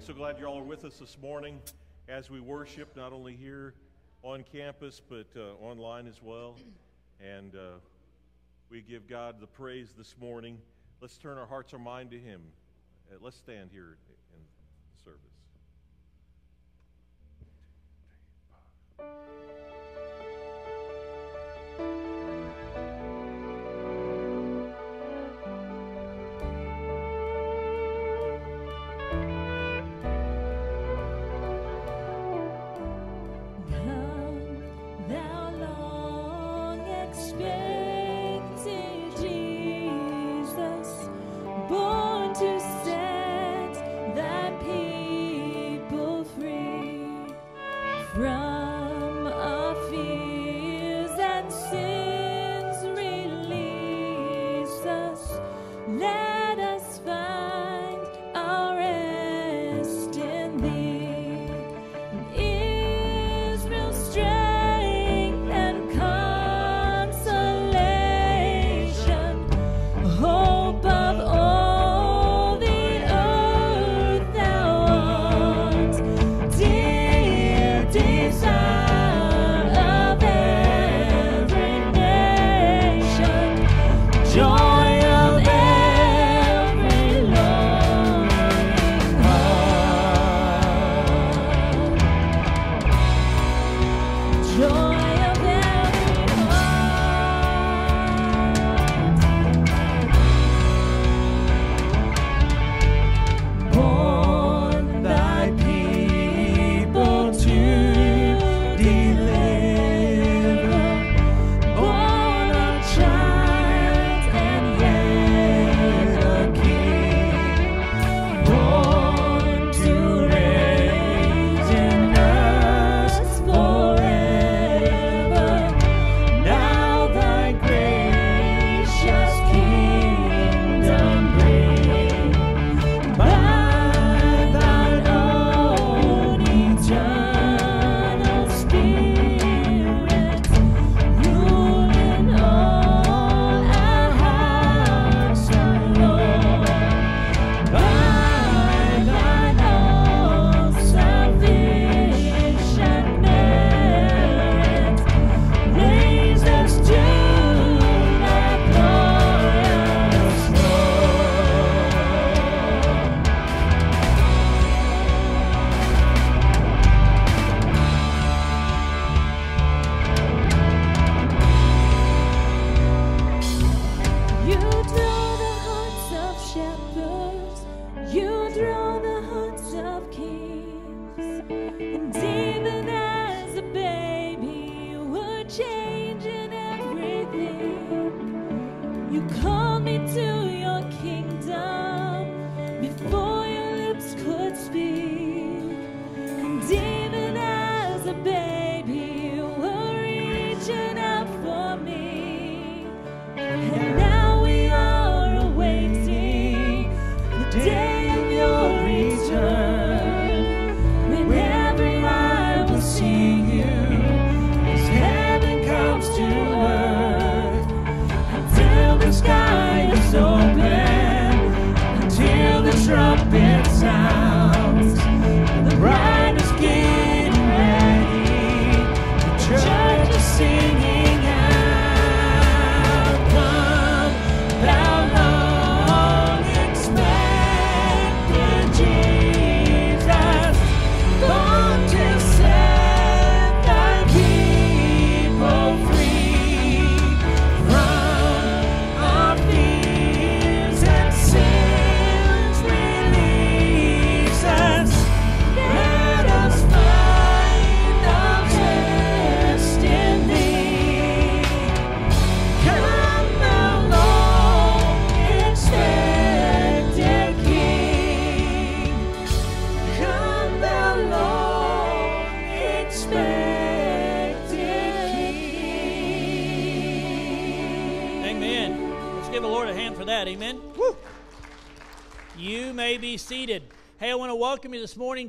So glad you all are with us this morning as we worship, not only here on campus, but uh, online as well. And uh, we give God the praise this morning. Let's turn our hearts, our mind to Him. Uh, let's stand here in service.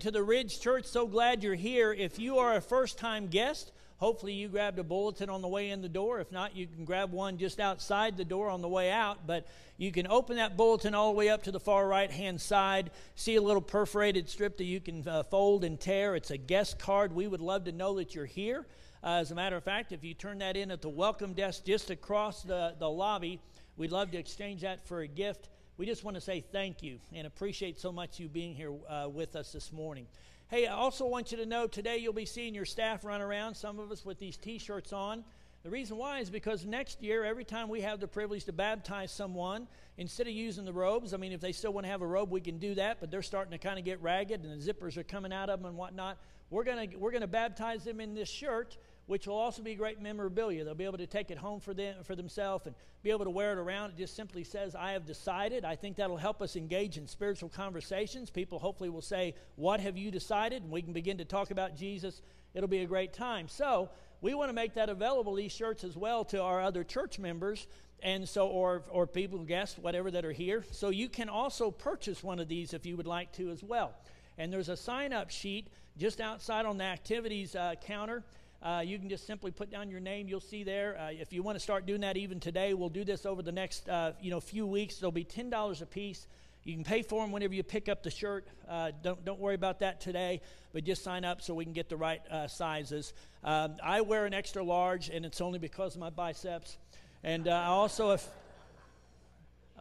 To the Ridge Church. So glad you're here. If you are a first time guest, hopefully you grabbed a bulletin on the way in the door. If not, you can grab one just outside the door on the way out. But you can open that bulletin all the way up to the far right hand side. See a little perforated strip that you can uh, fold and tear. It's a guest card. We would love to know that you're here. Uh, as a matter of fact, if you turn that in at the welcome desk just across the, the lobby, we'd love to exchange that for a gift we just want to say thank you and appreciate so much you being here uh, with us this morning. Hey, I also want you to know today you'll be seeing your staff run around, some of us with these t shirts on. The reason why is because next year, every time we have the privilege to baptize someone, instead of using the robes, I mean, if they still want to have a robe, we can do that, but they're starting to kind of get ragged and the zippers are coming out of them and whatnot. We're going to we're going to baptize them in this shirt which will also be great memorabilia. They'll be able to take it home for them for themselves and be able to wear it around. It just simply says, "I have decided." I think that'll help us engage in spiritual conversations. People hopefully will say, "What have you decided?" And we can begin to talk about Jesus. It'll be a great time. So we want to make that available these shirts as well to our other church members and so or or people guests whatever that are here so you can also purchase one of these if you would like to as well and there's a sign up sheet just outside on the activities uh, counter uh, you can just simply put down your name. You'll see there. Uh, if you want to start doing that even today, we'll do this over the next uh, you know few weeks. They'll be ten dollars a piece. You can pay for them whenever you pick up the shirt. Uh, don't don't worry about that today, but just sign up so we can get the right uh, sizes. Um, I wear an extra large, and it's only because of my biceps. And uh, I also, have,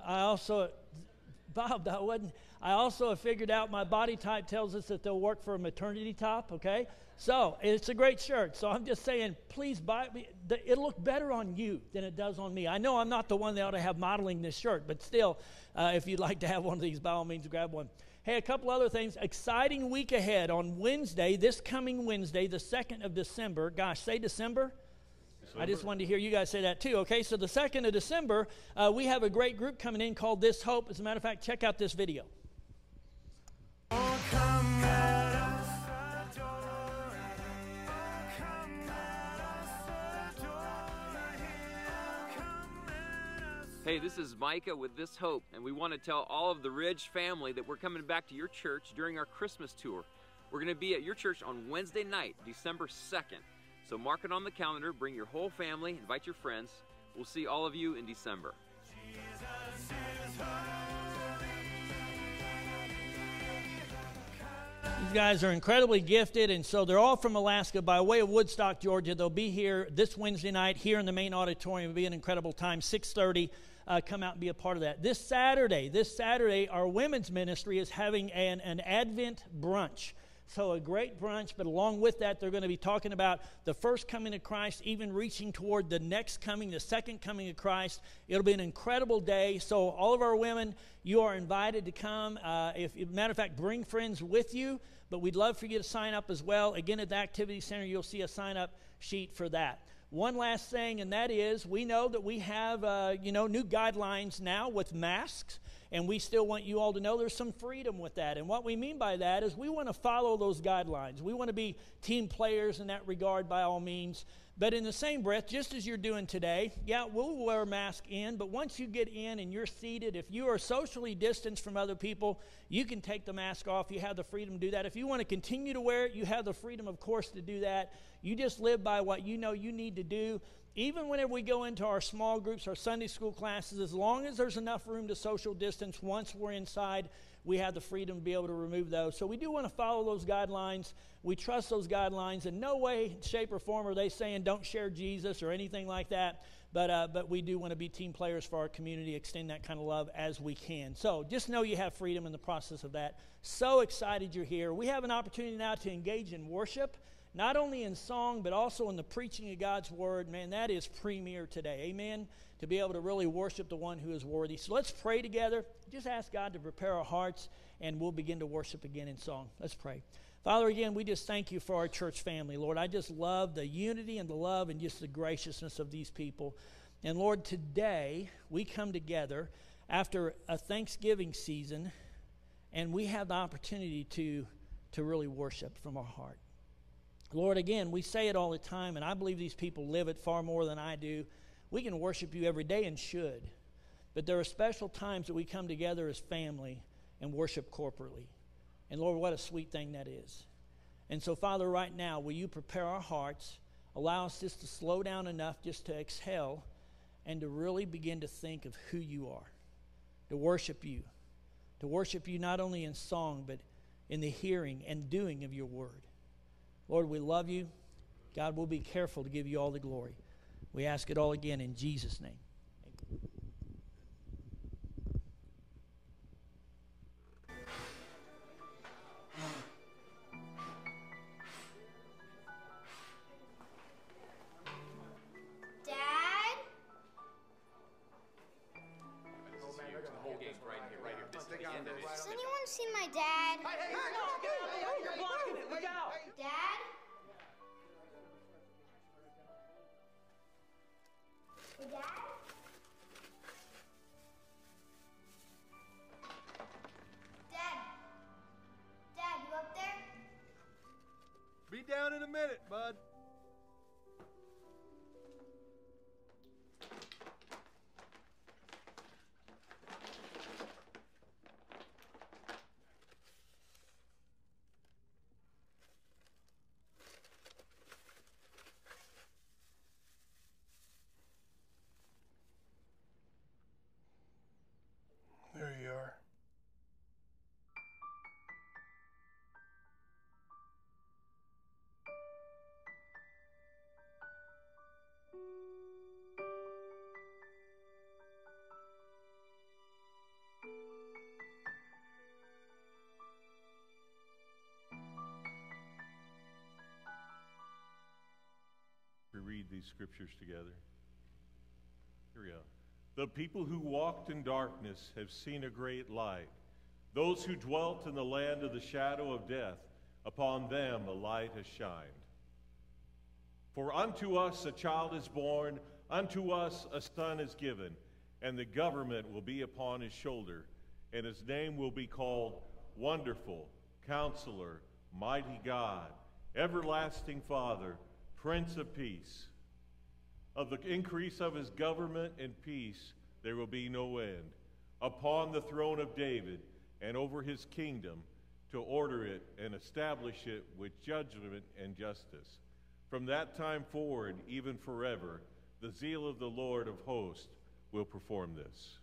I also, Bob, that wasn't. I also have figured out my body type tells us that they'll work for a maternity top. Okay, so it's a great shirt. So I'm just saying, please buy it. It'll look better on you than it does on me. I know I'm not the one that ought to have modeling this shirt, but still, uh, if you'd like to have one of these, by all means, grab one. Hey, a couple other things. Exciting week ahead on Wednesday, this coming Wednesday, the 2nd of December. Gosh, say December. December. I just wanted to hear you guys say that too. Okay, so the 2nd of December, uh, we have a great group coming in called This Hope. As a matter of fact, check out this video. Hey, this is Micah with This Hope, and we want to tell all of the Ridge family that we're coming back to your church during our Christmas tour. We're going to be at your church on Wednesday night, December 2nd. So mark it on the calendar, bring your whole family, invite your friends. We'll see all of you in December. These guys are incredibly gifted, and so they're all from Alaska by way of Woodstock, Georgia. They'll be here this Wednesday night here in the main auditorium. It'll be an incredible time, 6:30 uh, come out and be a part of that. This Saturday, this Saturday, our women's ministry is having an, an Advent brunch. So, a great brunch, but along with that, they're going to be talking about the first coming of Christ, even reaching toward the next coming, the second coming of Christ. It'll be an incredible day. So, all of our women, you are invited to come. Uh, if, matter of fact, bring friends with you, but we'd love for you to sign up as well. Again, at the Activity Center, you'll see a sign up sheet for that. One last thing, and that is we know that we have, uh, you know, new guidelines now with masks, and we still want you all to know there's some freedom with that. And what we mean by that is we want to follow those guidelines. We want to be team players in that regard by all means. But in the same breath, just as you're doing today, yeah, we'll wear a mask in, but once you get in and you're seated, if you are socially distanced from other people, you can take the mask off. You have the freedom to do that. If you want to continue to wear it, you have the freedom, of course, to do that. You just live by what you know you need to do. Even whenever we go into our small groups, our Sunday school classes, as long as there's enough room to social distance once we're inside, we have the freedom to be able to remove those. So we do want to follow those guidelines. We trust those guidelines. In no way, shape, or form are they saying don't share Jesus or anything like that. But, uh, but we do want to be team players for our community, extend that kind of love as we can. So just know you have freedom in the process of that. So excited you're here. We have an opportunity now to engage in worship, not only in song, but also in the preaching of God's word. Man, that is premier today. Amen to be able to really worship the one who is worthy. So let's pray together. Just ask God to prepare our hearts, and we'll begin to worship again in song. Let's pray. Father, again, we just thank you for our church family. Lord, I just love the unity and the love and just the graciousness of these people. And Lord, today we come together after a Thanksgiving season, and we have the opportunity to, to really worship from our heart. Lord, again, we say it all the time, and I believe these people live it far more than I do. We can worship you every day and should. But there are special times that we come together as family and worship corporately. And Lord, what a sweet thing that is. And so, Father, right now, will you prepare our hearts, allow us just to slow down enough just to exhale and to really begin to think of who you are, to worship you, to worship you not only in song, but in the hearing and doing of your word. Lord, we love you. God, we'll be careful to give you all the glory. We ask it all again in Jesus' name. Dad? Has anyone seen my dad? Dad? Dad? Dad? Dad, you up there? Be down in a minute, bud. These scriptures together. Here we go. The people who walked in darkness have seen a great light. Those who dwelt in the land of the shadow of death, upon them a light has shined. For unto us a child is born, unto us a son is given, and the government will be upon his shoulder, and his name will be called Wonderful, Counselor, Mighty God, Everlasting Father, Prince of Peace. Of the increase of his government and peace there will be no end, upon the throne of David and over his kingdom, to order it and establish it with judgment and justice. From that time forward, even forever, the zeal of the Lord of hosts will perform this.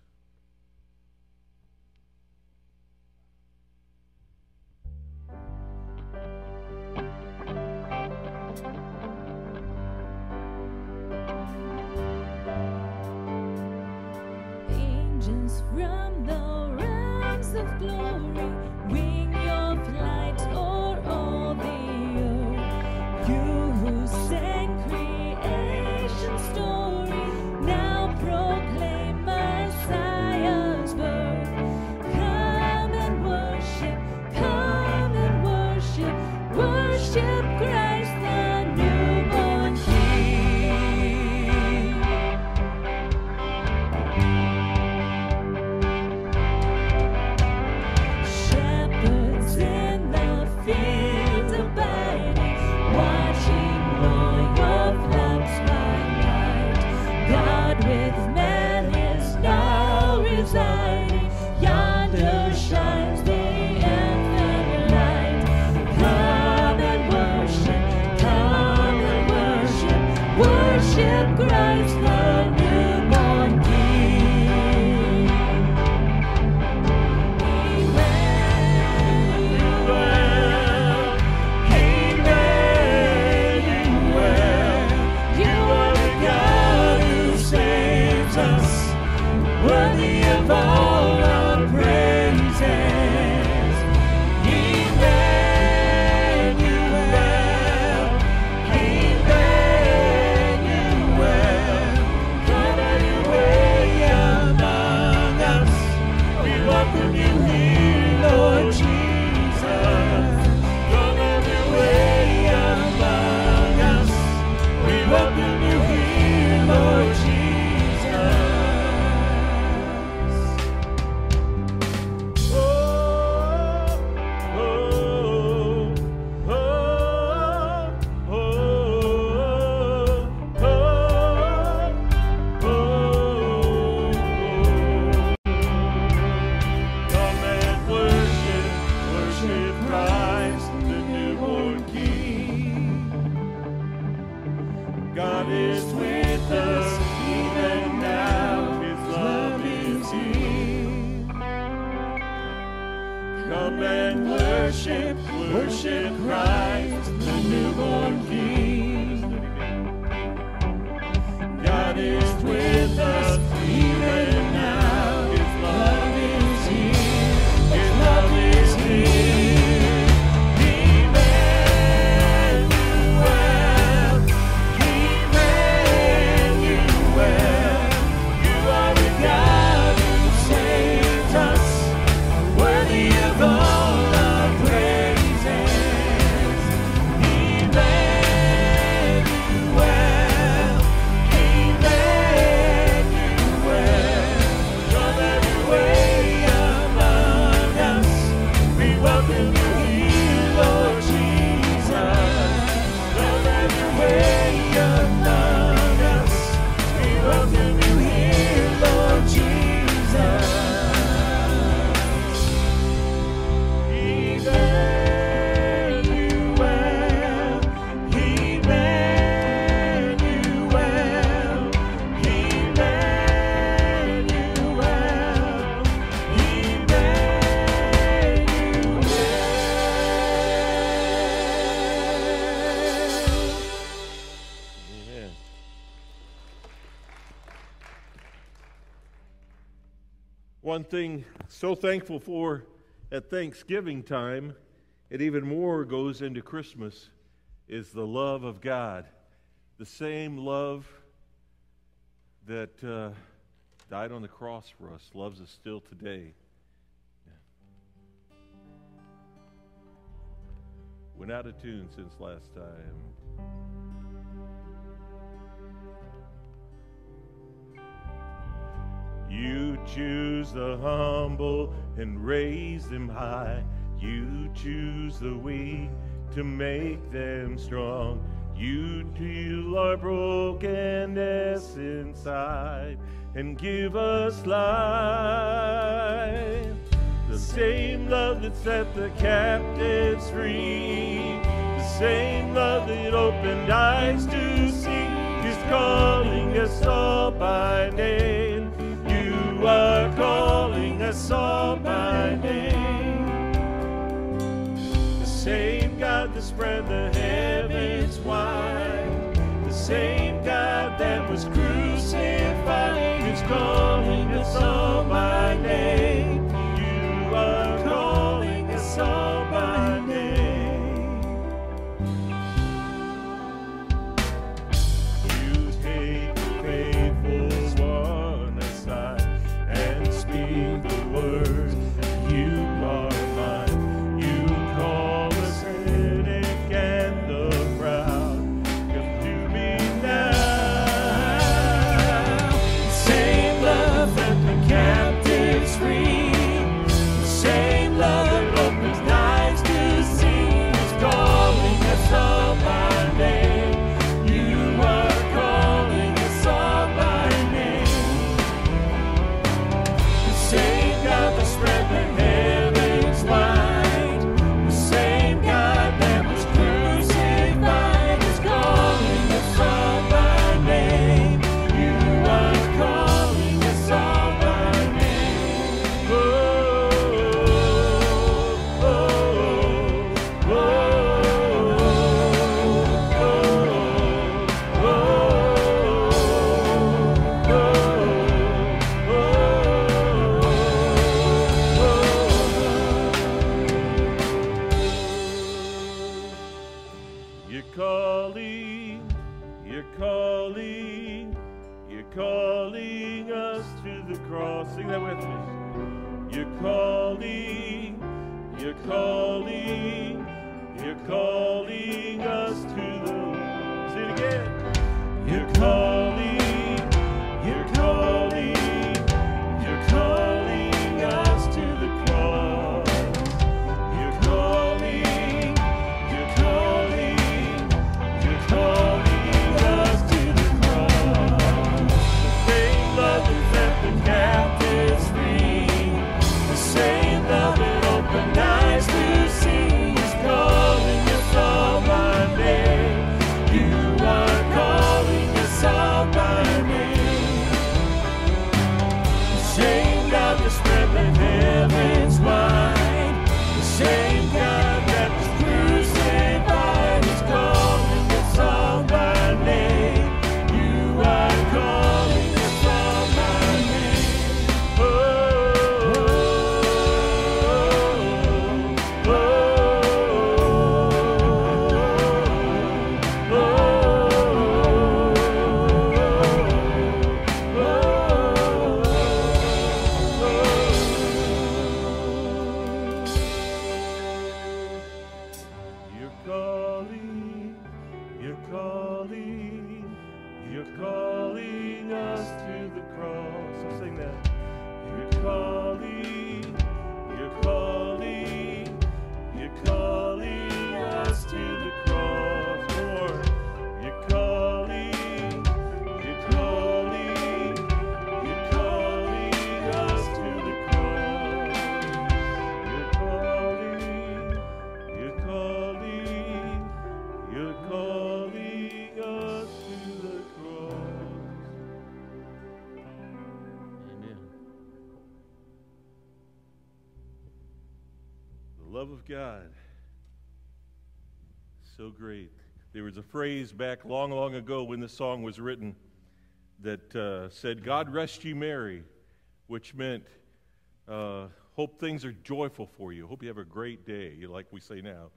something so thankful for at Thanksgiving time, and even more goes into Christmas, is the love of God. The same love that uh, died on the cross for us loves us still today. Went out of tune since last time. You choose the humble and raise them high. You choose the weak to make them strong. You heal our brokenness inside and give us life. The same love that set the captives free, the same love that opened eyes to see, is calling us all by name. It's all by name. The same God that spread the heavens wide, the same God that was crucified is calling us all by name. God. So great. There was a phrase back long, long ago when the song was written that uh, said, God rest you merry, which meant, uh, hope things are joyful for you. Hope you have a great day, like we say now.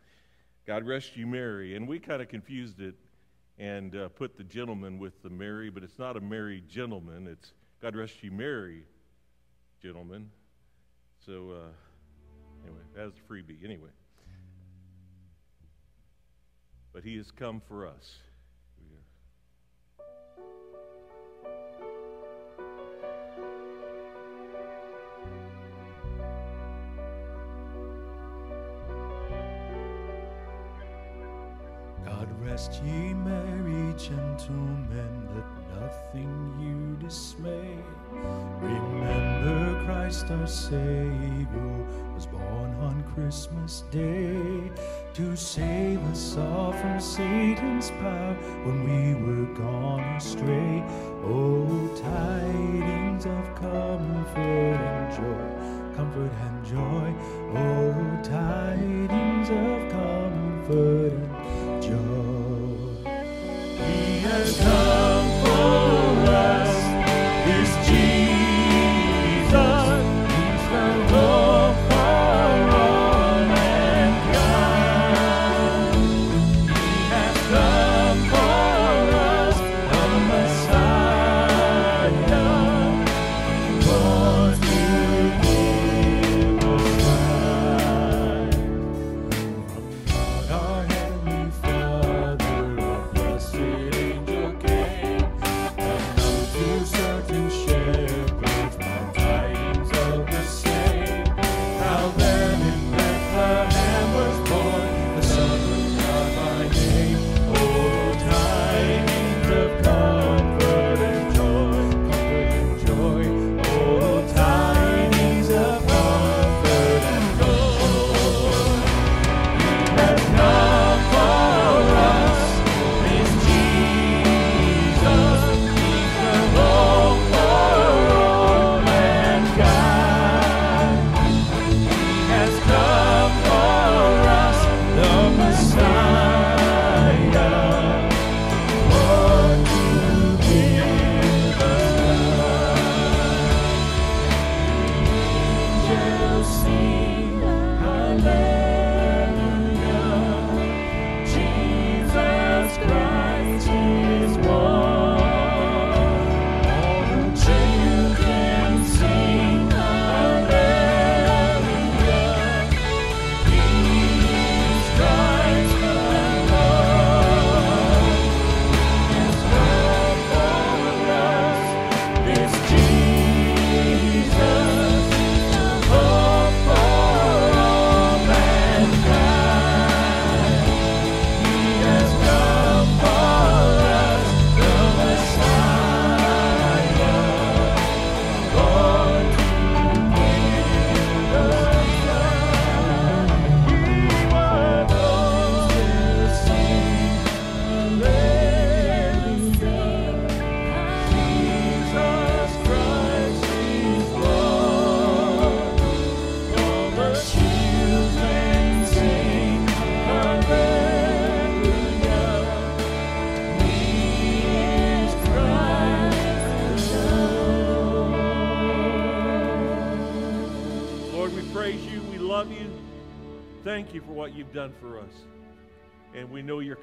God rest you merry. And we kind of confused it and uh, put the gentleman with the merry, but it's not a merry gentleman. It's God rest you merry, gentlemen. So, uh, anyway, that's a freebie. Anyway. But he has come for us. God rest ye merry gentlemen, let nothing you dismay. Remember Christ our Savior Christmas Day to save us all from Satan's power when we were gone astray. Oh, tidings of comfort and joy, comfort and joy. Oh, tidings of comfort and joy. He has come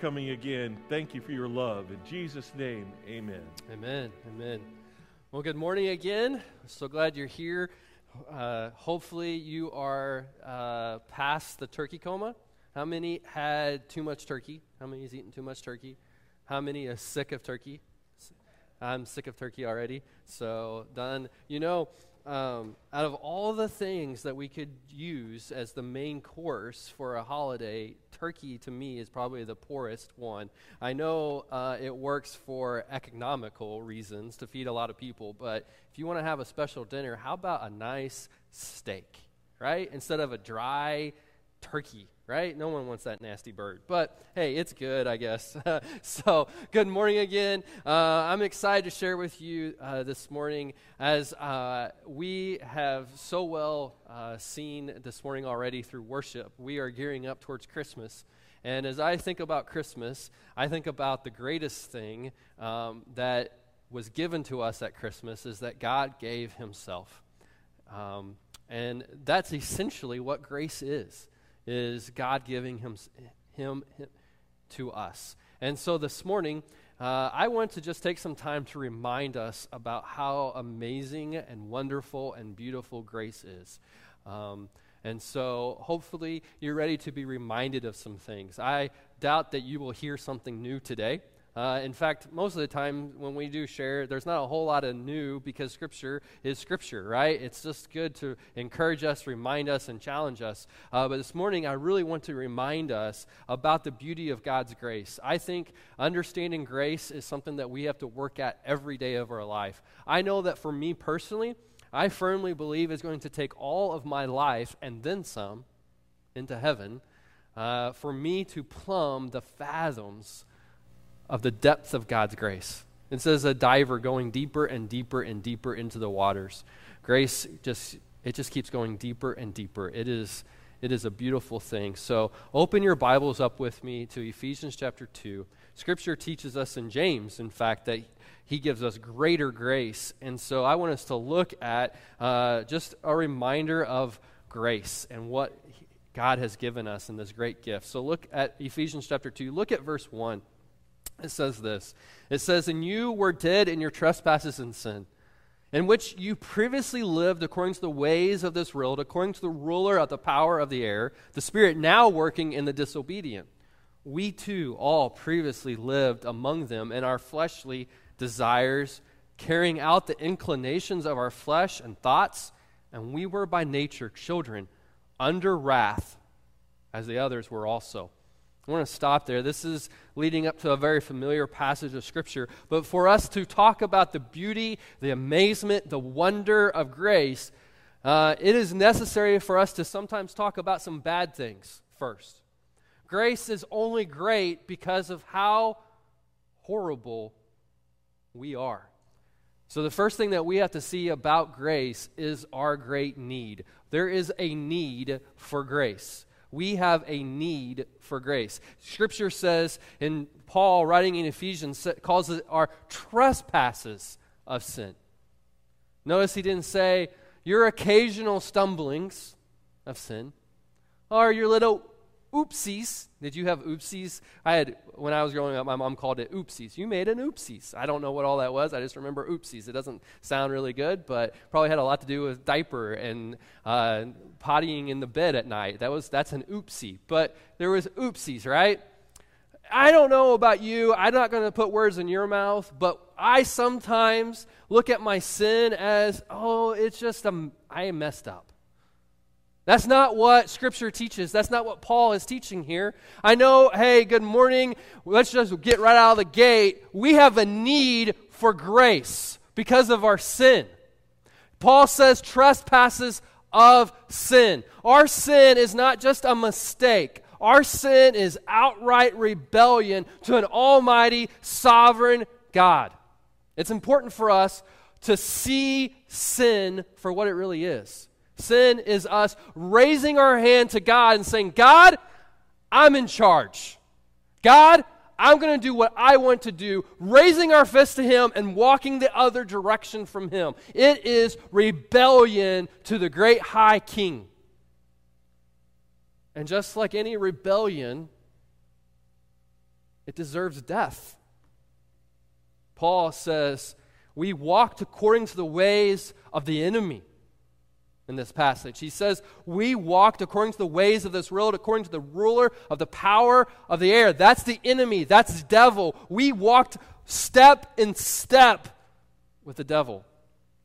coming again. Thank you for your love. In Jesus' name, amen. Amen. Amen. Well, good morning again. So glad you're here. Uh, hopefully, you are uh, past the turkey coma. How many had too much turkey? How many has eaten too much turkey? How many are sick of turkey? I'm sick of turkey already. So, done. You know, um, out of all the things that we could use as the main course for a holiday, turkey to me is probably the poorest one. I know uh, it works for economical reasons to feed a lot of people, but if you want to have a special dinner, how about a nice steak, right? Instead of a dry turkey right? No one wants that nasty bird. But hey, it's good, I guess. so, good morning again. Uh, I'm excited to share with you uh, this morning as uh, we have so well uh, seen this morning already through worship. We are gearing up towards Christmas. And as I think about Christmas, I think about the greatest thing um, that was given to us at Christmas is that God gave Himself. Um, and that's essentially what grace is is God giving him, him, him to us. And so this morning, uh, I want to just take some time to remind us about how amazing and wonderful and beautiful grace is. Um, and so hopefully you're ready to be reminded of some things. I doubt that you will hear something new today. Uh, in fact, most of the time when we do share, there's not a whole lot of new because Scripture is Scripture, right? It's just good to encourage us, remind us, and challenge us. Uh, but this morning, I really want to remind us about the beauty of God's grace. I think understanding grace is something that we have to work at every day of our life. I know that for me personally, I firmly believe it's going to take all of my life and then some into heaven uh, for me to plumb the fathoms of the depth of God's grace. It says a diver going deeper and deeper and deeper into the waters. Grace just it just keeps going deeper and deeper. It is it is a beautiful thing. So open your Bibles up with me to Ephesians chapter 2. Scripture teaches us in James, in fact, that he gives us greater grace. And so I want us to look at uh, just a reminder of grace and what God has given us in this great gift. So look at Ephesians chapter 2. Look at verse 1. It says this It says, And you were dead in your trespasses and sin, in which you previously lived according to the ways of this world, according to the ruler of the power of the air, the spirit now working in the disobedient. We too all previously lived among them in our fleshly desires, carrying out the inclinations of our flesh and thoughts, and we were by nature children under wrath, as the others were also. I want to stop there. This is leading up to a very familiar passage of Scripture. But for us to talk about the beauty, the amazement, the wonder of grace, uh, it is necessary for us to sometimes talk about some bad things first. Grace is only great because of how horrible we are. So, the first thing that we have to see about grace is our great need. There is a need for grace we have a need for grace. Scripture says, in Paul writing in Ephesians, calls it our trespasses of sin. Notice he didn't say your occasional stumblings of sin or your little oopsies. Did you have oopsies? I had, when I was growing up, my mom called it oopsies. You made an oopsies. I don't know what all that was. I just remember oopsies. It doesn't sound really good, but probably had a lot to do with diaper and uh, pottying in the bed at night. That was, that's an oopsie. But there was oopsies, right? I don't know about you. I'm not going to put words in your mouth, but I sometimes look at my sin as, oh, it's just, a, I messed up. That's not what Scripture teaches. That's not what Paul is teaching here. I know, hey, good morning. Let's just get right out of the gate. We have a need for grace because of our sin. Paul says trespasses of sin. Our sin is not just a mistake. Our sin is outright rebellion to an almighty, sovereign God. It's important for us to see sin for what it really is. Sin is us raising our hand to God and saying, God, I'm in charge. God, I'm going to do what I want to do, raising our fist to Him and walking the other direction from Him. It is rebellion to the great high King. And just like any rebellion, it deserves death. Paul says, We walked according to the ways of the enemy in this passage. He says, We walked according to the ways of this world, according to the ruler of the power of the air. That's the enemy, that's the devil. We walked step in step with the devil.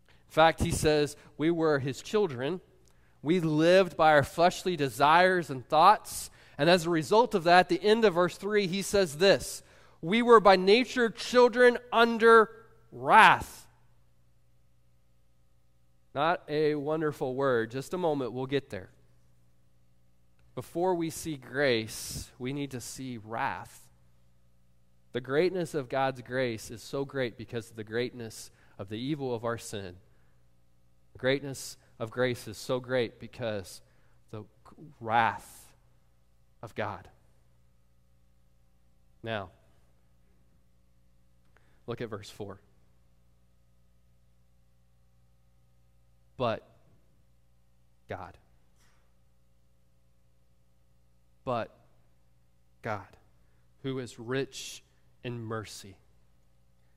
In fact, he says we were his children. We lived by our fleshly desires and thoughts. And as a result of that, the end of verse 3, he says this We were by nature children under wrath. Not a wonderful word. Just a moment, we'll get there. Before we see grace, we need to see wrath. The greatness of God's grace is so great because of the greatness of the evil of our sin. The greatness of grace is so great because the wrath of God. Now, look at verse 4. But God. But God, who is rich in mercy.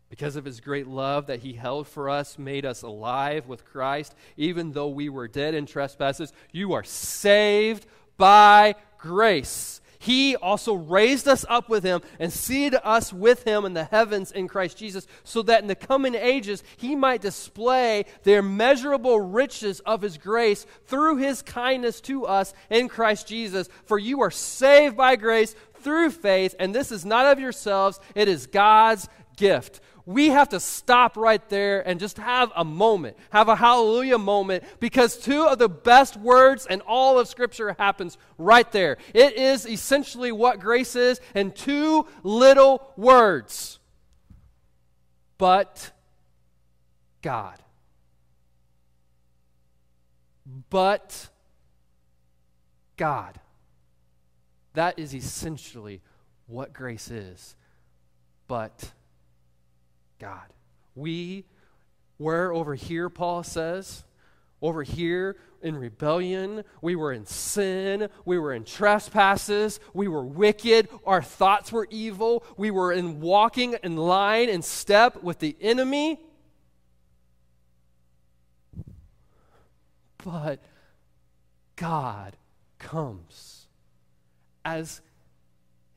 Because of his great love that he held for us, made us alive with Christ, even though we were dead in trespasses. You are saved by grace. He also raised us up with him and seated us with him in the heavens in Christ Jesus, so that in the coming ages he might display the immeasurable riches of his grace through his kindness to us in Christ Jesus. For you are saved by grace through faith, and this is not of yourselves, it is God's gift. We have to stop right there and just have a moment, have a hallelujah moment, because two of the best words in all of Scripture happens right there. It is essentially what grace is in two little words. But God. But God. That is essentially what grace is. But God. We were over here, Paul says, over here in rebellion. We were in sin. We were in trespasses. We were wicked. Our thoughts were evil. We were in walking in line and step with the enemy. But God comes as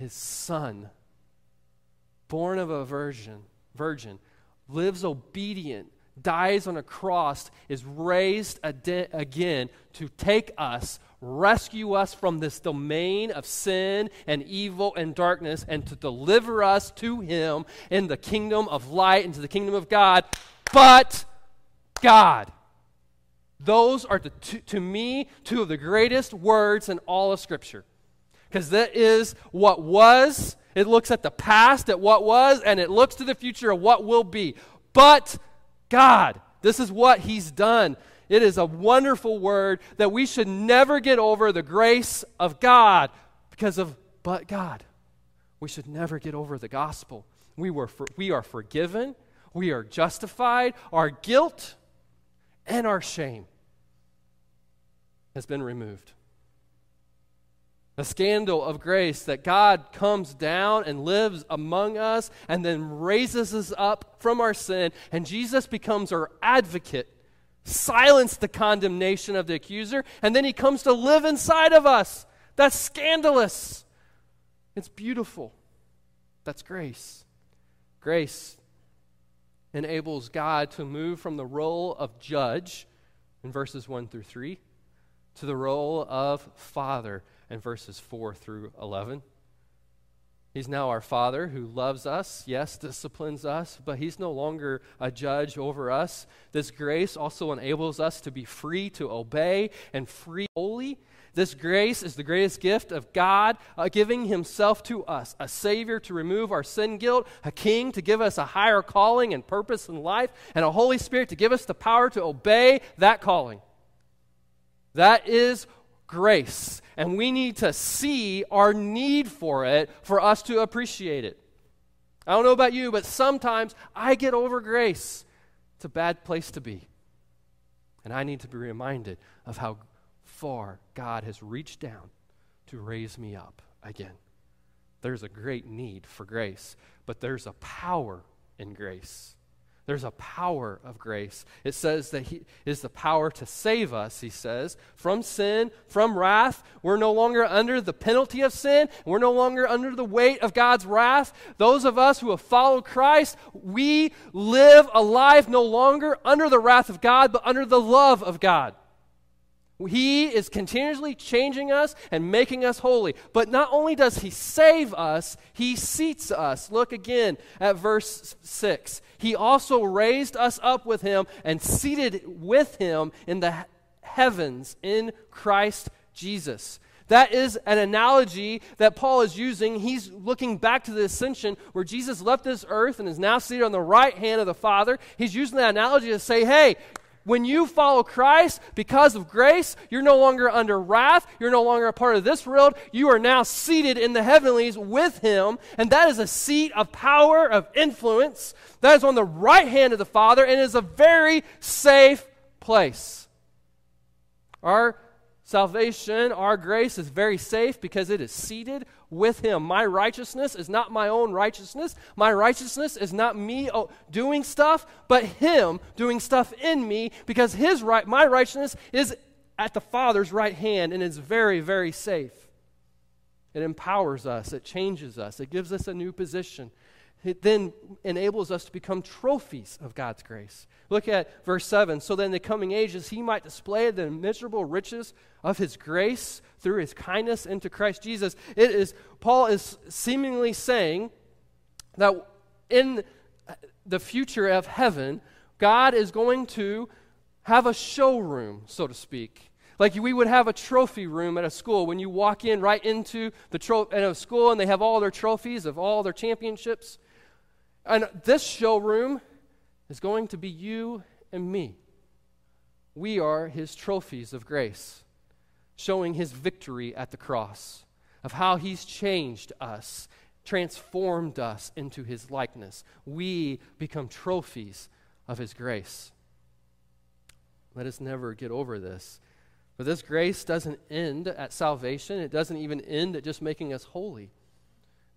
his son, born of a virgin, virgin, lives obedient, dies on a cross, is raised ad- again to take us, rescue us from this domain of sin and evil and darkness, and to deliver us to him in the kingdom of light, into the kingdom of God. But God. Those are, the two, to me, two of the greatest words in all of Scripture because that is what was. It looks at the past, at what was, and it looks to the future of what will be. But God, this is what He's done. It is a wonderful word that we should never get over the grace of God because of but God. We should never get over the gospel. We, were for, we are forgiven, we are justified, our guilt and our shame has been removed a scandal of grace that God comes down and lives among us and then raises us up from our sin, and Jesus becomes our advocate, silence the condemnation of the accuser, and then he comes to live inside of us. That's scandalous. It's beautiful. That's grace. Grace enables God to move from the role of judge in verses 1 through 3 to the role of father in verses 4 through 11. He's now our Father who loves us, yes, disciplines us, but He's no longer a judge over us. This grace also enables us to be free to obey and free holy. This grace is the greatest gift of God, uh, giving Himself to us a Savior to remove our sin guilt, a King to give us a higher calling and purpose in life, and a Holy Spirit to give us the power to obey that calling. That is grace. And we need to see our need for it for us to appreciate it. I don't know about you, but sometimes I get over grace. It's a bad place to be. And I need to be reminded of how far God has reached down to raise me up again. There's a great need for grace, but there's a power in grace. There's a power of grace. It says that He is the power to save us, He says, from sin, from wrath. We're no longer under the penalty of sin. We're no longer under the weight of God's wrath. Those of us who have followed Christ, we live a life no longer under the wrath of God, but under the love of God. He is continuously changing us and making us holy. But not only does He save us, He seats us. Look again at verse 6. He also raised us up with Him and seated with Him in the heavens in Christ Jesus. That is an analogy that Paul is using. He's looking back to the ascension where Jesus left this earth and is now seated on the right hand of the Father. He's using that analogy to say, hey, when you follow Christ, because of grace, you're no longer under wrath. You're no longer a part of this world. You are now seated in the heavenlies with Him. And that is a seat of power, of influence. That is on the right hand of the Father and is a very safe place. Our salvation, our grace is very safe because it is seated with him. My righteousness is not my own righteousness. My righteousness is not me oh, doing stuff, but him doing stuff in me because his right my righteousness is at the Father's right hand and is very very safe. It empowers us, it changes us, it gives us a new position. It then enables us to become trophies of God's grace. Look at verse 7. So then, in the coming ages, he might display the immeasurable riches of his grace through his kindness into Christ Jesus. It is, Paul is seemingly saying that in the future of heaven, God is going to have a showroom, so to speak. Like we would have a trophy room at a school when you walk in right into the tro- at a school and they have all their trophies of all their championships. And this showroom is going to be you and me. We are his trophies of grace, showing his victory at the cross, of how he's changed us, transformed us into his likeness. We become trophies of his grace. Let us never get over this. But this grace doesn't end at salvation, it doesn't even end at just making us holy.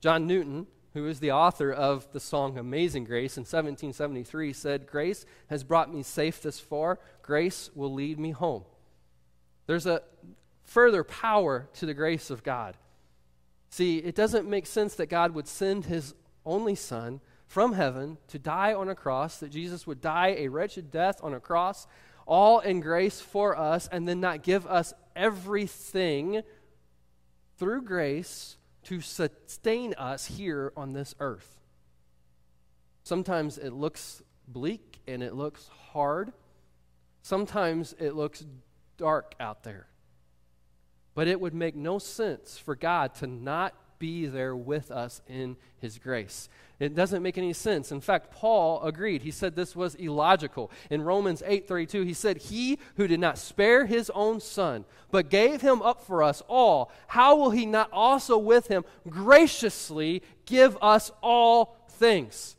John Newton, who is the author of the song Amazing Grace in 1773, said, Grace has brought me safe this far. Grace will lead me home. There's a further power to the grace of God. See, it doesn't make sense that God would send his only son from heaven to die on a cross, that Jesus would die a wretched death on a cross, all in grace for us, and then not give us everything through grace to sustain us here on this earth. Sometimes it looks bleak and it looks hard. Sometimes it looks dark out there. But it would make no sense for God to not be there with us in his grace. It doesn't make any sense. In fact, Paul agreed. He said this was illogical. In Romans 8:32, he said, "He who did not spare his own son, but gave him up for us all, how will he not also with him graciously give us all things?"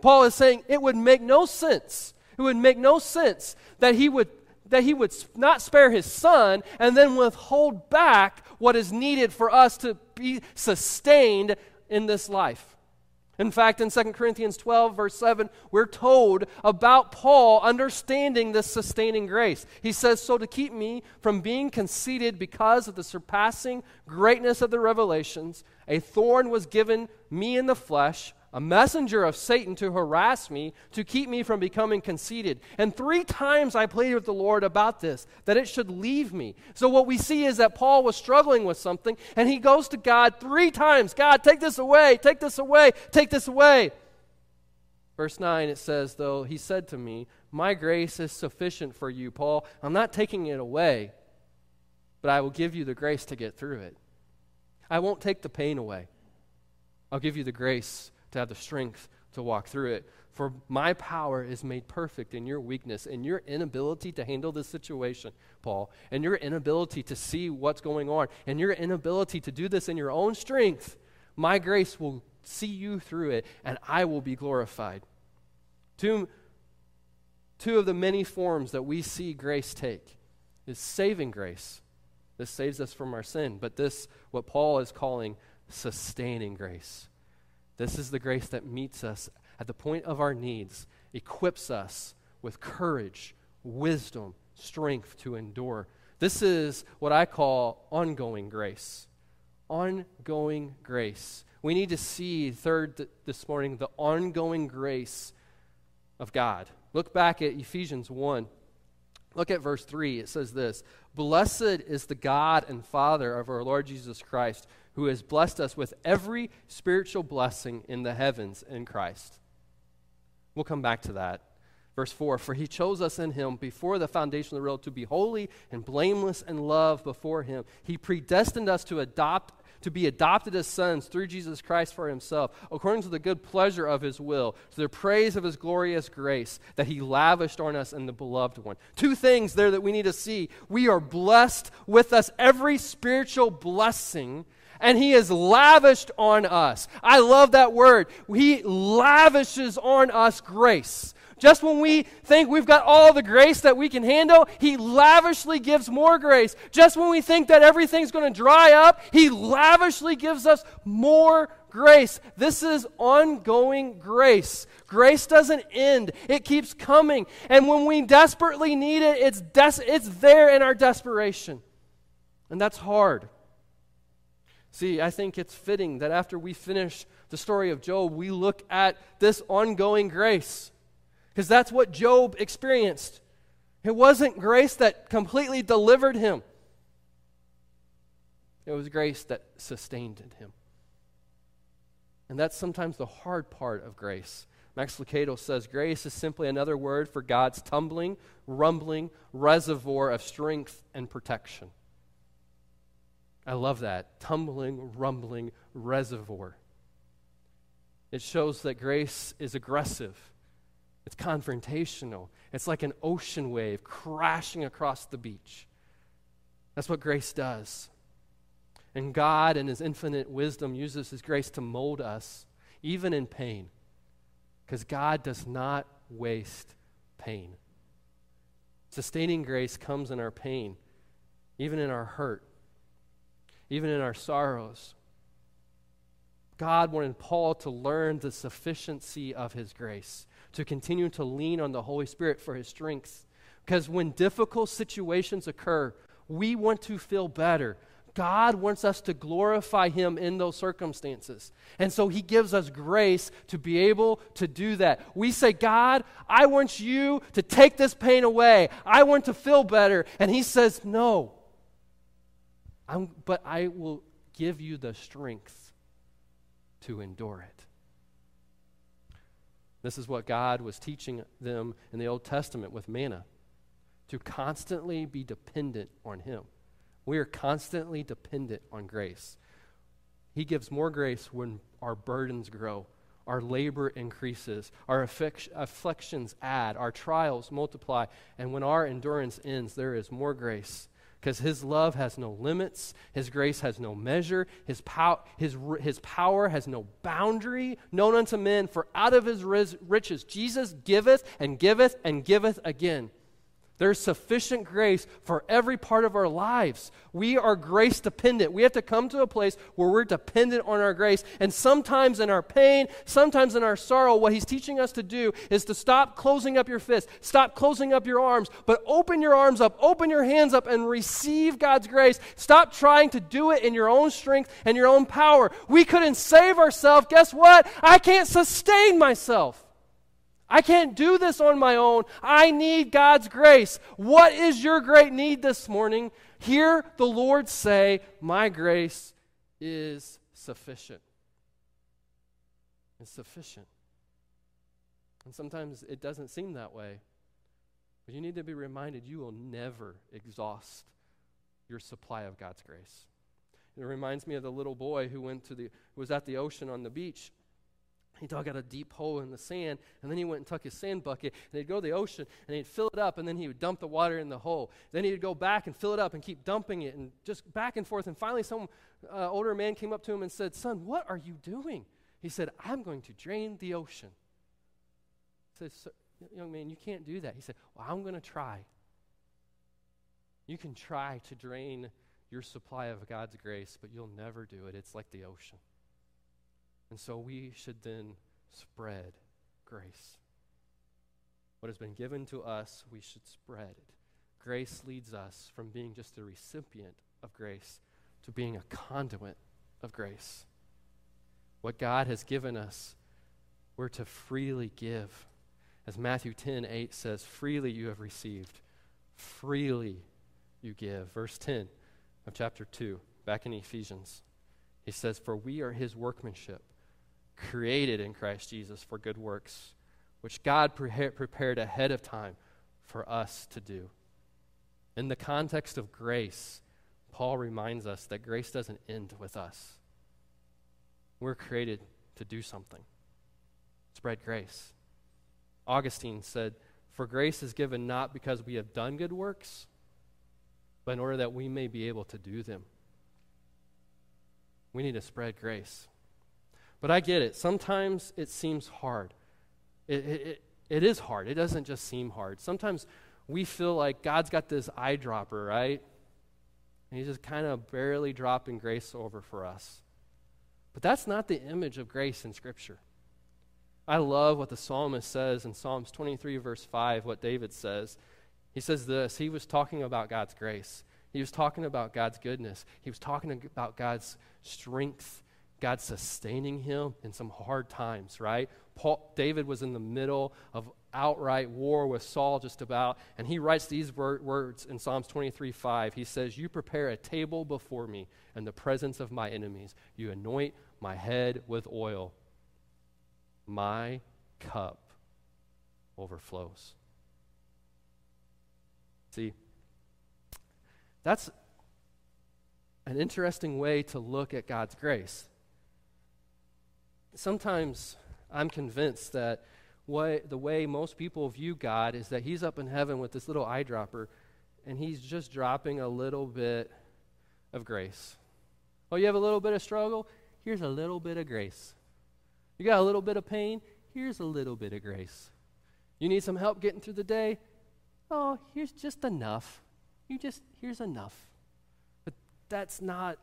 Paul is saying it would make no sense. It would make no sense that he would that he would not spare his son and then withhold back what is needed for us to be sustained in this life. In fact, in 2 Corinthians 12, verse 7, we're told about Paul understanding this sustaining grace. He says, So to keep me from being conceited because of the surpassing greatness of the revelations, a thorn was given me in the flesh a messenger of Satan to harass me, to keep me from becoming conceited. And three times I pleaded with the Lord about this, that it should leave me. So what we see is that Paul was struggling with something, and he goes to God three times God, take this away, take this away, take this away. Verse 9, it says, though, he said to me, My grace is sufficient for you, Paul. I'm not taking it away, but I will give you the grace to get through it. I won't take the pain away. I'll give you the grace to have the strength to walk through it. For my power is made perfect in your weakness, in your inability to handle this situation, Paul, and your inability to see what's going on, and your inability to do this in your own strength. My grace will see you through it, and I will be glorified. Two, two of the many forms that we see grace take is saving grace. This saves us from our sin, but this, what Paul is calling sustaining grace. This is the grace that meets us at the point of our needs, equips us with courage, wisdom, strength to endure. This is what I call ongoing grace. Ongoing grace. We need to see, third th- this morning, the ongoing grace of God. Look back at Ephesians 1. Look at verse 3. It says this Blessed is the God and Father of our Lord Jesus Christ, who has blessed us with every spiritual blessing in the heavens in Christ. We'll come back to that. Verse 4 For he chose us in him before the foundation of the world to be holy and blameless in love before him. He predestined us to adopt to be adopted as sons through Jesus Christ for himself, according to the good pleasure of his will, to the praise of his glorious grace that he lavished on us in the beloved one. Two things there that we need to see. We are blessed with us every spiritual blessing and he is lavished on us. I love that word. He lavishes on us grace. Just when we think we've got all the grace that we can handle, He lavishly gives more grace. Just when we think that everything's going to dry up, He lavishly gives us more grace. This is ongoing grace. Grace doesn't end, it keeps coming. And when we desperately need it, it's, des- it's there in our desperation. And that's hard. See, I think it's fitting that after we finish the story of Job, we look at this ongoing grace. Because that's what Job experienced. It wasn't grace that completely delivered him, it was grace that sustained him. And that's sometimes the hard part of grace. Max Lucado says grace is simply another word for God's tumbling, rumbling reservoir of strength and protection. I love that. Tumbling, rumbling reservoir. It shows that grace is aggressive it's confrontational. It's like an ocean wave crashing across the beach. That's what grace does. And God, in His infinite wisdom, uses His grace to mold us, even in pain. Because God does not waste pain. Sustaining grace comes in our pain, even in our hurt, even in our sorrows. God wanted Paul to learn the sufficiency of His grace to continue to lean on the Holy Spirit for his strength. Because when difficult situations occur, we want to feel better. God wants us to glorify Him in those circumstances. And so He gives us grace to be able to do that. We say, God, I want you to take this pain away. I want to feel better. And He says, No. I'm, but I will give you the strength to endure it. This is what God was teaching them in the Old Testament with manna to constantly be dependent on Him. We are constantly dependent on grace. He gives more grace when our burdens grow, our labor increases, our afflictions add, our trials multiply, and when our endurance ends, there is more grace because his love has no limits, his grace has no measure, his, pow- his, his power has no boundary known unto men, for out of his riches Jesus giveth and giveth and giveth again. There's sufficient grace for every part of our lives. We are grace dependent. We have to come to a place where we're dependent on our grace. And sometimes in our pain, sometimes in our sorrow, what He's teaching us to do is to stop closing up your fists, stop closing up your arms, but open your arms up, open your hands up, and receive God's grace. Stop trying to do it in your own strength and your own power. We couldn't save ourselves. Guess what? I can't sustain myself. I can't do this on my own. I need God's grace. What is your great need this morning? Hear the Lord say, My grace is sufficient. It's sufficient. And sometimes it doesn't seem that way. But you need to be reminded you will never exhaust your supply of God's grace. It reminds me of the little boy who went to the who was at the ocean on the beach he dug out a deep hole in the sand, and then he went and took his sand bucket, and he'd go to the ocean, and he'd fill it up, and then he would dump the water in the hole. Then he'd go back and fill it up and keep dumping it, and just back and forth. And finally, some uh, older man came up to him and said, Son, what are you doing? He said, I'm going to drain the ocean. He said, Young man, you can't do that. He said, Well, I'm going to try. You can try to drain your supply of God's grace, but you'll never do it. It's like the ocean. And so we should then spread grace. What has been given to us, we should spread it. Grace leads us from being just a recipient of grace to being a conduit of grace. What God has given us, we're to freely give. As Matthew 10 8 says, freely you have received, freely you give. Verse 10 of chapter 2, back in Ephesians, he says, For we are his workmanship, created in Christ Jesus for good works, which God pre- prepared ahead of time for us to do. In the context of grace, Paul reminds us that grace doesn't end with us. We're created to do something, spread grace. Augustine said, For grace is given not because we have done good works, but in order that we may be able to do them. We need to spread grace. But I get it. Sometimes it seems hard. It, it, it, is hard. It doesn't just seem hard. Sometimes we feel like God's got this eyedropper, right? And He's just kind of barely dropping grace over for us. But that's not the image of grace in Scripture. I love what the psalmist says in Psalms 23, verse 5, what David says. He says this He was talking about God's grace, he was talking about God's goodness, he was talking about God's strength, God sustaining him in some hard times, right? Paul, David was in the middle of outright war with Saul just about, and he writes these wor- words in Psalms 23 5. He says, You prepare a table before me in the presence of my enemies, you anoint my head with oil. My cup overflows. See, that's an interesting way to look at God's grace. Sometimes I'm convinced that what, the way most people view God is that He's up in heaven with this little eyedropper and He's just dropping a little bit of grace. Oh, you have a little bit of struggle? Here's a little bit of grace. You got a little bit of pain? Here's a little bit of grace. You need some help getting through the day? Oh, here's just enough. You just, here's enough. But that's not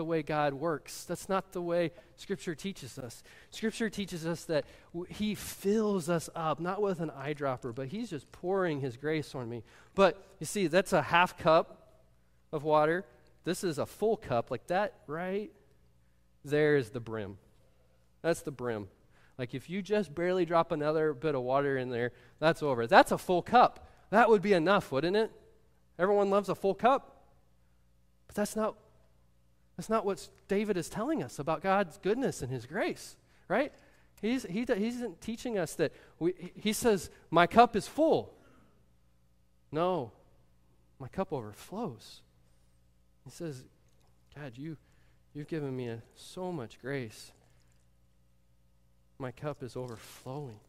the way God works. That's not the way Scripture teaches us. Scripture teaches us that w- He fills us up, not with an eyedropper, but He's just pouring His grace on me. But you see, that's a half cup of water. This is a full cup, like that, right? There's the brim. That's the brim. Like if you just barely drop another bit of water in there, that's over. That's a full cup. That would be enough, wouldn't it? Everyone loves a full cup. But that's not that's not what David is telling us about God's goodness and his grace, right? He's, he, he isn't teaching us that we, he says, My cup is full. No, my cup overflows. He says, God, you, you've given me a, so much grace. My cup is overflowing.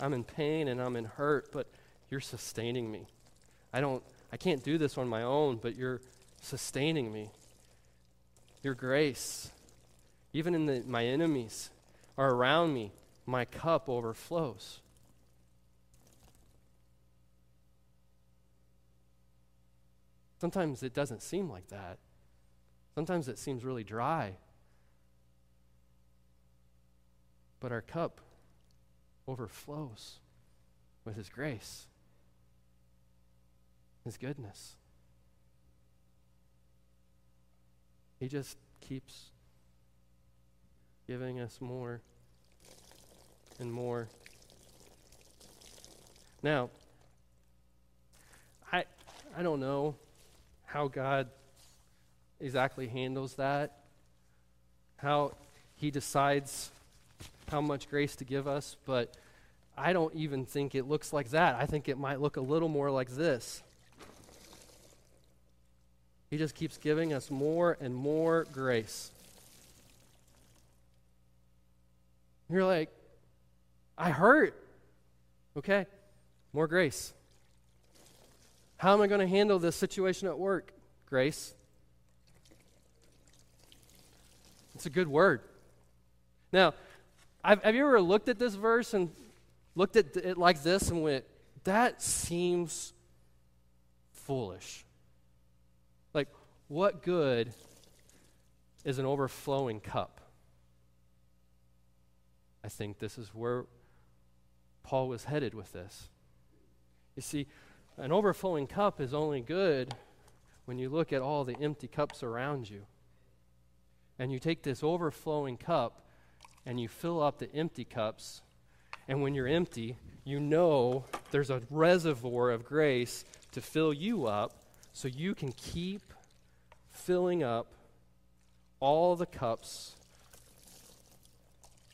I'm in pain and I'm in hurt, but you're sustaining me. I don't I can't do this on my own, but you're sustaining me. Your grace, even in the, my enemies are around me, my cup overflows. Sometimes it doesn't seem like that. Sometimes it seems really dry. But our cup overflows with His grace, His goodness. He just keeps giving us more and more. Now, I I don't know how God exactly handles that. How he decides how much grace to give us, but I don't even think it looks like that. I think it might look a little more like this. He just keeps giving us more and more grace. You're like, I hurt. Okay, more grace. How am I going to handle this situation at work? Grace. It's a good word. Now, I've, have you ever looked at this verse and looked at it like this and went, that seems foolish? What good is an overflowing cup? I think this is where Paul was headed with this. You see, an overflowing cup is only good when you look at all the empty cups around you. And you take this overflowing cup and you fill up the empty cups. And when you're empty, you know there's a reservoir of grace to fill you up so you can keep filling up all the cups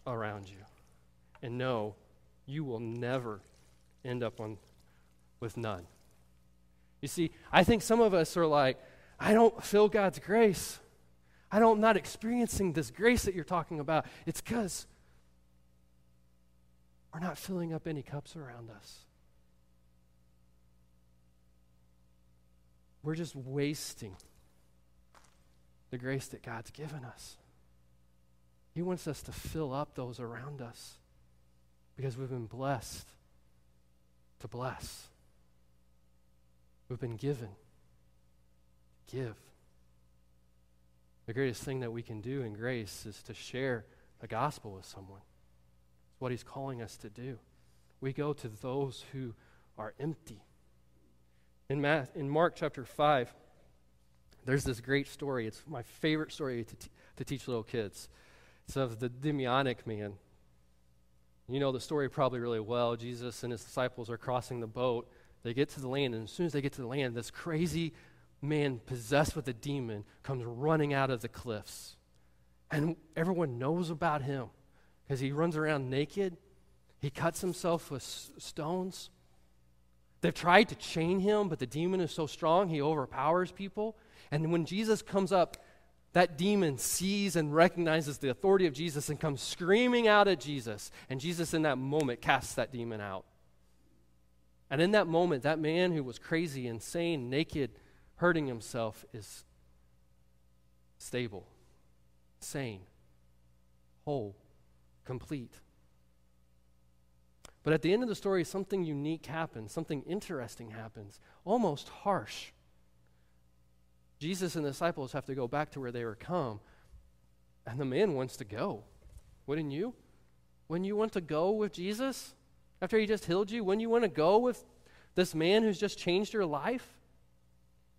around you. And know you will never end up on, with none. You see, I think some of us are like, I don't feel God's grace. I don't, I'm not experiencing this grace that you're talking about. It's because we're not filling up any cups around us. We're just wasting the grace that God's given us. He wants us to fill up those around us because we've been blessed to bless. We've been given to give. The greatest thing that we can do in grace is to share the gospel with someone. It's what he's calling us to do. We go to those who are empty. In, Math, in Mark chapter 5, there's this great story. It's my favorite story to, t- to teach little kids. It's of the demonic man. You know the story probably really well. Jesus and his disciples are crossing the boat. They get to the land, and as soon as they get to the land, this crazy man possessed with a demon comes running out of the cliffs. And everyone knows about him because he runs around naked. He cuts himself with s- stones. They've tried to chain him, but the demon is so strong, he overpowers people. And when Jesus comes up, that demon sees and recognizes the authority of Jesus and comes screaming out at Jesus. And Jesus, in that moment, casts that demon out. And in that moment, that man who was crazy, insane, naked, hurting himself is stable, sane, whole, complete. But at the end of the story, something unique happens, something interesting happens, almost harsh. Jesus and the disciples have to go back to where they were come, and the man wants to go. Wouldn't you? When you want to go with Jesus after he just healed you, when you want to go with this man who's just changed your life?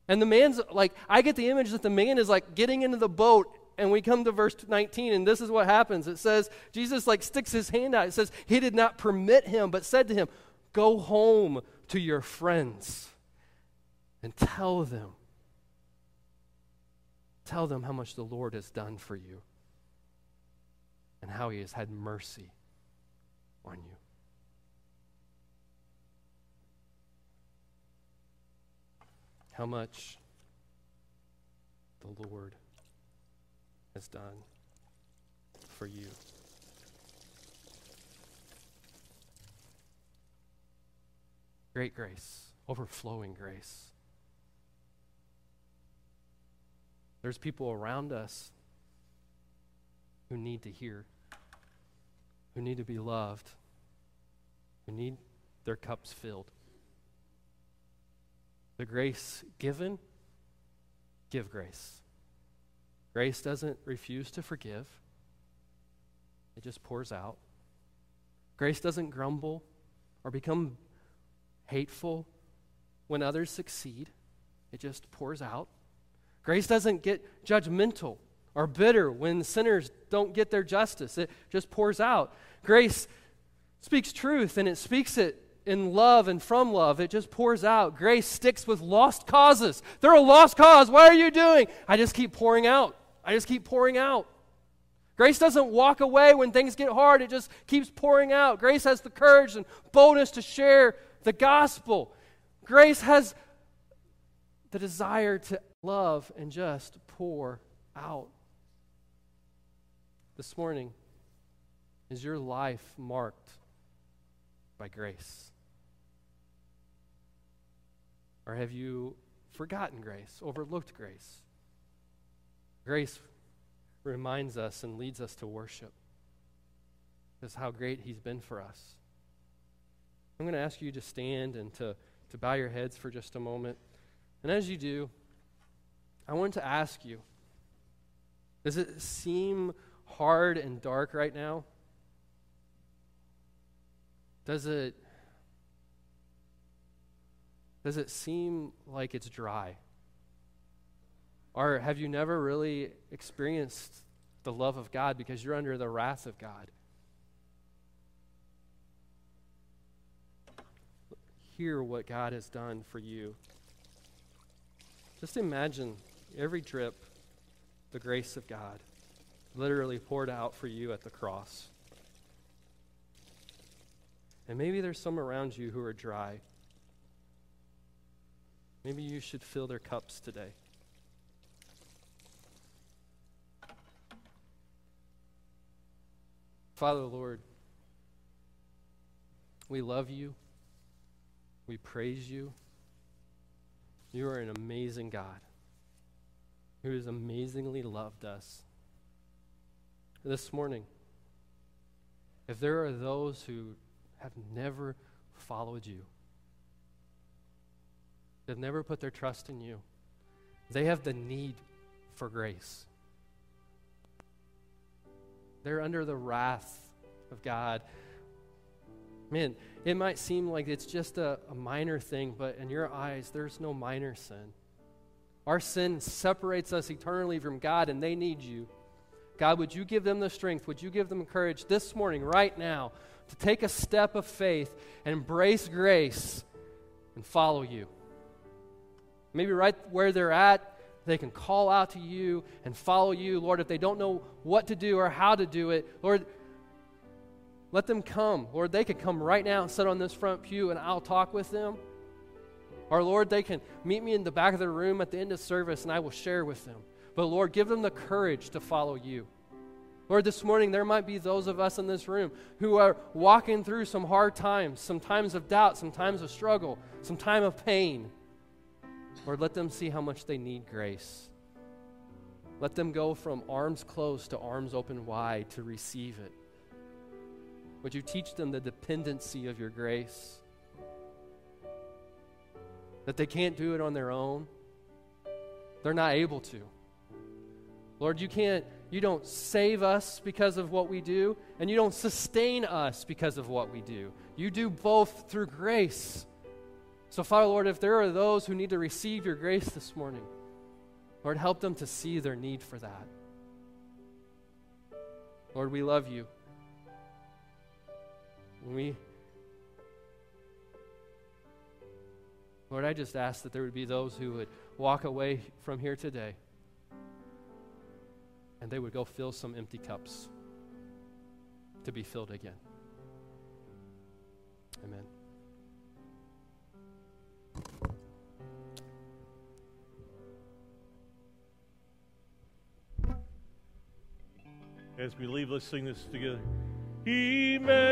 And the man's like, I get the image that the man is like getting into the boat, and we come to verse 19, and this is what happens. It says, Jesus like sticks his hand out. It says, He did not permit him, but said to him, Go home to your friends and tell them. Tell them how much the Lord has done for you and how he has had mercy on you. how much the Lord has done for you. Great grace, overflowing grace. There's people around us who need to hear, who need to be loved, who need their cups filled the grace given, give grace. Grace doesn't refuse to forgive, it just pours out. Grace doesn't grumble or become hateful when others succeed, it just pours out. Grace doesn't get judgmental or bitter when sinners don't get their justice, it just pours out. Grace speaks truth and it speaks it in love and from love. It just pours out. Grace sticks with lost causes. They're a lost cause. What are you doing? I just keep pouring out. I just keep pouring out. Grace doesn't walk away when things get hard, it just keeps pouring out. Grace has the courage and boldness to share the gospel. Grace has the desire to love and just pour out. This morning, is your life marked by grace? Or have you forgotten grace, overlooked grace? Grace reminds us and leads us to worship. That's how great He's been for us. I'm going to ask you to stand and to, to bow your heads for just a moment. And as you do, I want to ask you does it seem hard and dark right now? Does it does it seem like it's dry? Or have you never really experienced the love of God because you're under the wrath of God? Hear what God has done for you. Just imagine every drip, the grace of God, literally poured out for you at the cross. And maybe there's some around you who are dry. Maybe you should fill their cups today. Father, Lord, we love you. We praise you. You are an amazing God who has amazingly loved us. This morning, if there are those who have never followed you, They've never put their trust in you. They have the need for grace. They're under the wrath of God. Man, it might seem like it's just a, a, minor thing, but in your eyes, there's no minor sin. Our sin separates us eternally from God, and they need you. God, would you give them the strength? Would you give them courage this morning, right now, to take a step of faith and embrace grace and follow you? Maybe right where they're at, they can call out to you and follow you. Lord, if they don't know what to do or how to do it, Lord, let them come. Lord, they can come right now and sit on this front pew and I'll talk with them. Or, Lord, they can meet me in the back of the room at the end of service and I will share with them. But, Lord, give them the courage to follow you. Lord, this morning there might be those of us in this room who are walking through some hard times, some times of doubt, some times of struggle, some time of pain. Lord, let them see how much they need grace. Let them go from arms closed to arms open wide to receive it. Would you teach them the dependency of your grace? That they can't do it on their own. They're not able to. Lord, you can't you don't save us because of what we do, and you don't sustain us because of what we do. You do both through grace. So, Father, Lord, if there are those who need to receive your grace this morning, Lord, help them to see their need for that. Lord, we love you. we Lord, I just ask that there would be those who would walk away from here today and they would go fill some empty cups to be filled again. Amen. As we leave, let's sing this together. Emmanuel.